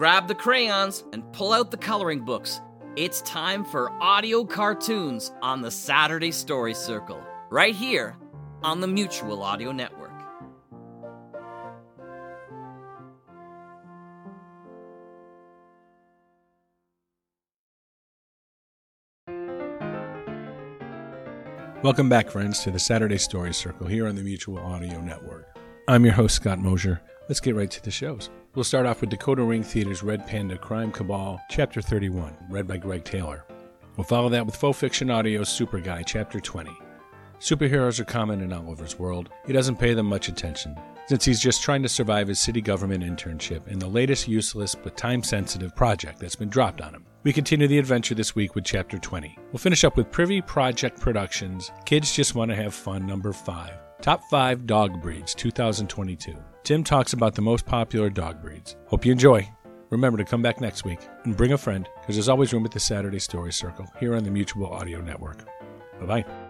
Grab the crayons and pull out the coloring books. It's time for audio cartoons on the Saturday Story Circle, right here on the Mutual Audio Network. Welcome back, friends, to the Saturday Story Circle here on the Mutual Audio Network. I'm your host, Scott Mosier. Let's get right to the shows. We'll start off with Decoder Ring Theater's Red Panda Crime Cabal, Chapter 31, read by Gregg Taylor. We'll follow that with Faux Fiction Audio's Super Guy, Chapter 20. Superheroes are common in Oliver's world. He doesn't pay them much attention, since he's just trying to survive his city government internship in the latest useless but time sensitive project that's been dropped on him. We continue the adventure this week with Chapter 20. We'll finish up with Privy Project Productions Kids Just Want to Have Fun, number 5. Top 5 Dog Breeds 2022. Tim talks about the most popular dog breeds. Hope you enjoy. Remember to come back next week and bring a friend, because there's always room at the Saturday Story Circle here on the Mutual Audio Network. Bye bye.